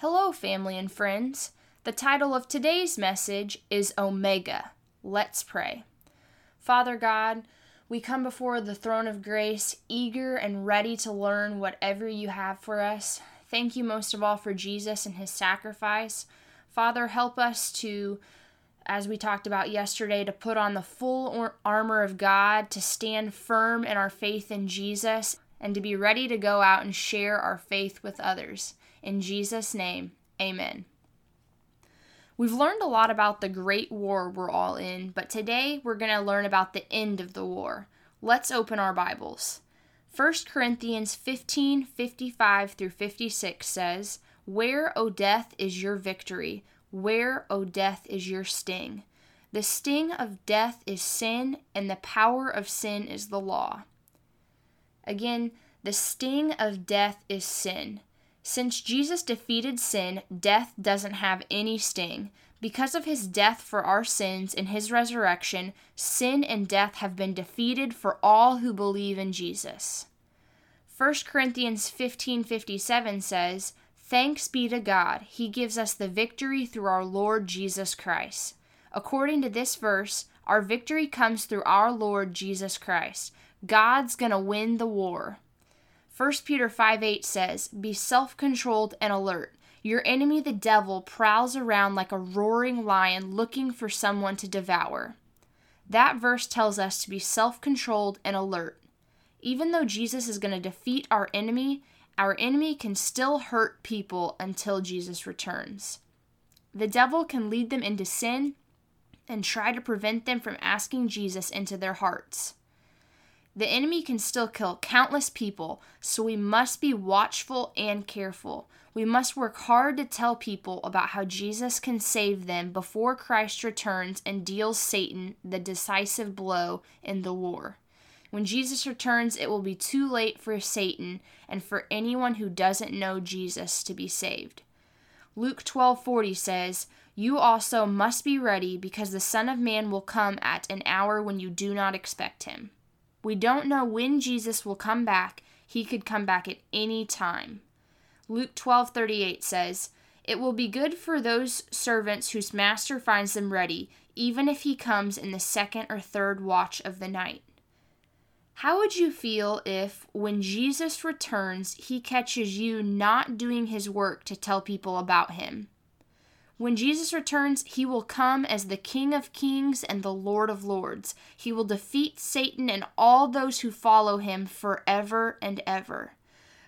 Hello, family and friends. The title of today's message is Omega. Let's pray. Father God, we come before the throne of grace, eager and ready to learn whatever you have for us. Thank you most of all for Jesus and his sacrifice. Father, help us to, as we talked about yesterday, to put on the full armor of God, to stand firm in our faith in Jesus, and to be ready to go out and share our faith with others. In Jesus' name, amen. We've learned a lot about the Great War we're all in, but today we're going to learn about the end of the war. Let's open our Bibles. 1 Corinthians 15 55 through 56 says, Where, O death, is your victory? Where, O death, is your sting? The sting of death is sin, and the power of sin is the law. Again, the sting of death is sin. Since Jesus defeated sin, death doesn't have any sting. Because of his death for our sins and his resurrection, sin and death have been defeated for all who believe in Jesus. 1 Corinthians 15:57 says, "Thanks be to God, he gives us the victory through our Lord Jesus Christ." According to this verse, our victory comes through our Lord Jesus Christ. God's going to win the war. 1 Peter 5 8 says, Be self controlled and alert. Your enemy, the devil, prowls around like a roaring lion looking for someone to devour. That verse tells us to be self controlled and alert. Even though Jesus is going to defeat our enemy, our enemy can still hurt people until Jesus returns. The devil can lead them into sin and try to prevent them from asking Jesus into their hearts. The enemy can still kill countless people, so we must be watchful and careful. We must work hard to tell people about how Jesus can save them before Christ returns and deals Satan the decisive blow in the war. When Jesus returns, it will be too late for Satan and for anyone who doesn't know Jesus to be saved. Luke 12:40 says, "You also must be ready because the Son of man will come at an hour when you do not expect him." We don't know when Jesus will come back. He could come back at any time. Luke 12:38 says, "It will be good for those servants whose master finds them ready, even if he comes in the second or third watch of the night." How would you feel if, when Jesus returns, he catches you not doing his work to tell people about him? When Jesus returns, he will come as the King of Kings and the Lord of Lords. He will defeat Satan and all those who follow him forever and ever.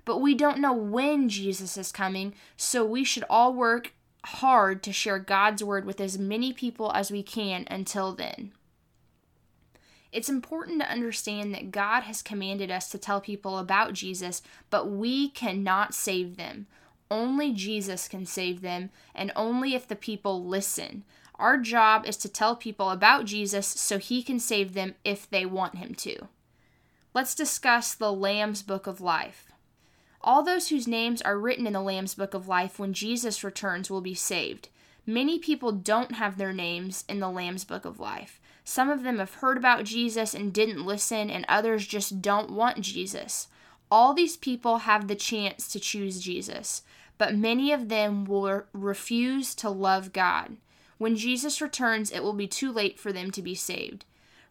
But we don't know when Jesus is coming, so we should all work hard to share God's word with as many people as we can until then. It's important to understand that God has commanded us to tell people about Jesus, but we cannot save them. Only Jesus can save them, and only if the people listen. Our job is to tell people about Jesus so he can save them if they want him to. Let's discuss the Lamb's Book of Life. All those whose names are written in the Lamb's Book of Life when Jesus returns will be saved. Many people don't have their names in the Lamb's Book of Life. Some of them have heard about Jesus and didn't listen, and others just don't want Jesus. All these people have the chance to choose Jesus but many of them will refuse to love God. When Jesus returns, it will be too late for them to be saved.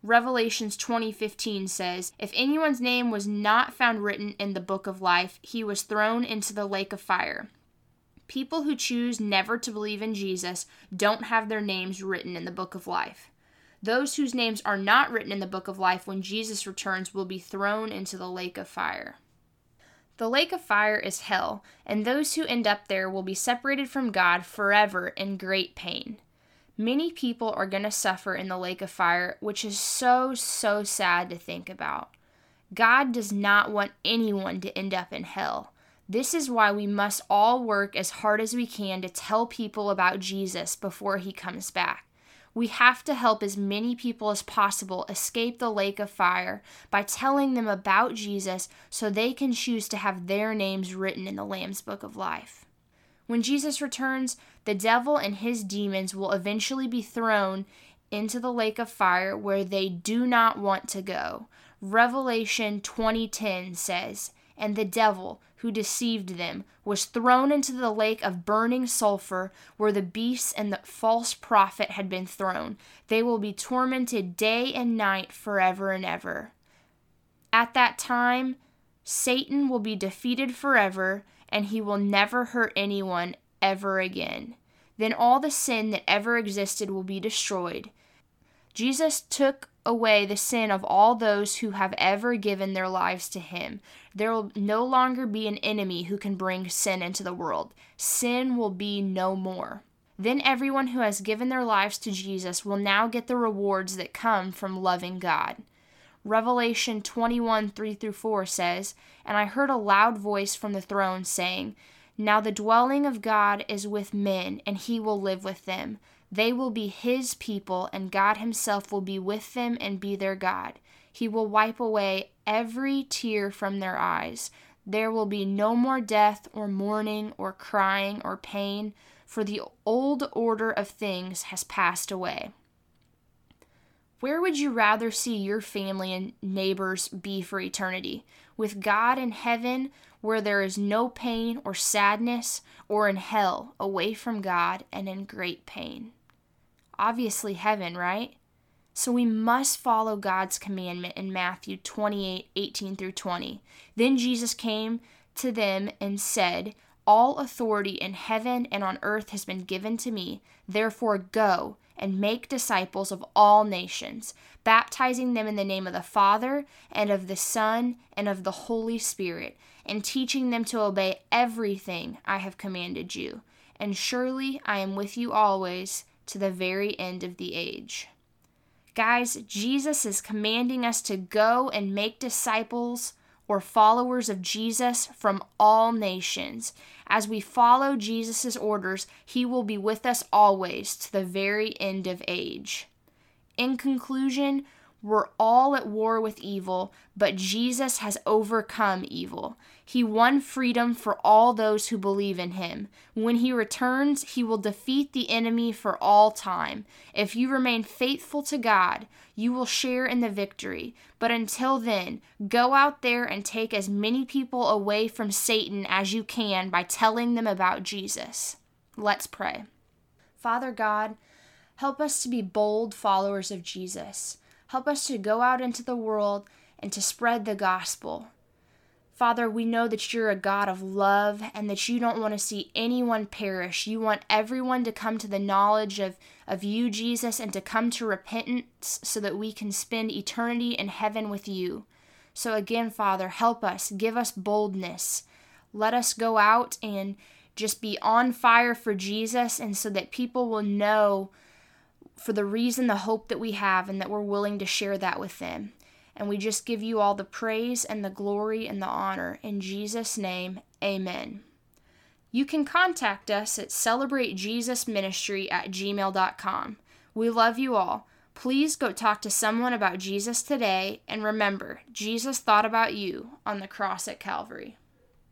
Revelations 20:15 says, "If anyone's name was not found written in the book of life, he was thrown into the lake of fire." People who choose never to believe in Jesus don't have their names written in the book of life. Those whose names are not written in the book of life when Jesus returns will be thrown into the lake of fire. The lake of fire is hell, and those who end up there will be separated from God forever in great pain. Many people are going to suffer in the lake of fire, which is so, so sad to think about. God does not want anyone to end up in hell. This is why we must all work as hard as we can to tell people about Jesus before he comes back. We have to help as many people as possible escape the lake of fire by telling them about Jesus so they can choose to have their names written in the Lamb's Book of Life. When Jesus returns, the devil and his demons will eventually be thrown into the lake of fire where they do not want to go. Revelation 20:10 says, and the devil, who deceived them, was thrown into the lake of burning sulfur, where the beasts and the false prophet had been thrown. They will be tormented day and night forever and ever. At that time, Satan will be defeated forever, and he will never hurt anyone ever again. Then all the sin that ever existed will be destroyed. Jesus took away the sin of all those who have ever given their lives to him. There will no longer be an enemy who can bring sin into the world. Sin will be no more. Then everyone who has given their lives to Jesus will now get the rewards that come from loving God. Revelation 21 3 through 4 says, And I heard a loud voice from the throne saying, Now the dwelling of God is with men, and he will live with them. They will be his people, and God himself will be with them and be their God. He will wipe away every tear from their eyes. There will be no more death, or mourning, or crying, or pain, for the old order of things has passed away. Where would you rather see your family and neighbors be for eternity? With God in heaven, where there is no pain or sadness, or in hell, away from God and in great pain? Obviously, heaven, right? So we must follow God's commandment in Matthew 28 18 through 20. Then Jesus came to them and said, All authority in heaven and on earth has been given to me. Therefore, go and make disciples of all nations, baptizing them in the name of the Father, and of the Son, and of the Holy Spirit, and teaching them to obey everything I have commanded you. And surely I am with you always to the very end of the age. Guys, Jesus is commanding us to go and make disciples or followers of Jesus from all nations. As we follow Jesus' orders, he will be with us always to the very end of age. In conclusion, we're all at war with evil, but Jesus has overcome evil. He won freedom for all those who believe in him. When he returns, he will defeat the enemy for all time. If you remain faithful to God, you will share in the victory. But until then, go out there and take as many people away from Satan as you can by telling them about Jesus. Let's pray. Father God, help us to be bold followers of Jesus. Help us to go out into the world and to spread the gospel. Father, we know that you're a God of love and that you don't want to see anyone perish. You want everyone to come to the knowledge of, of you, Jesus, and to come to repentance so that we can spend eternity in heaven with you. So, again, Father, help us, give us boldness. Let us go out and just be on fire for Jesus, and so that people will know for the reason, the hope that we have, and that we're willing to share that with them. And we just give you all the praise and the glory and the honor. In Jesus' name, amen. You can contact us at celebratejesusministry at gmail.com. We love you all. Please go talk to someone about Jesus today, and remember, Jesus thought about you on the cross at Calvary.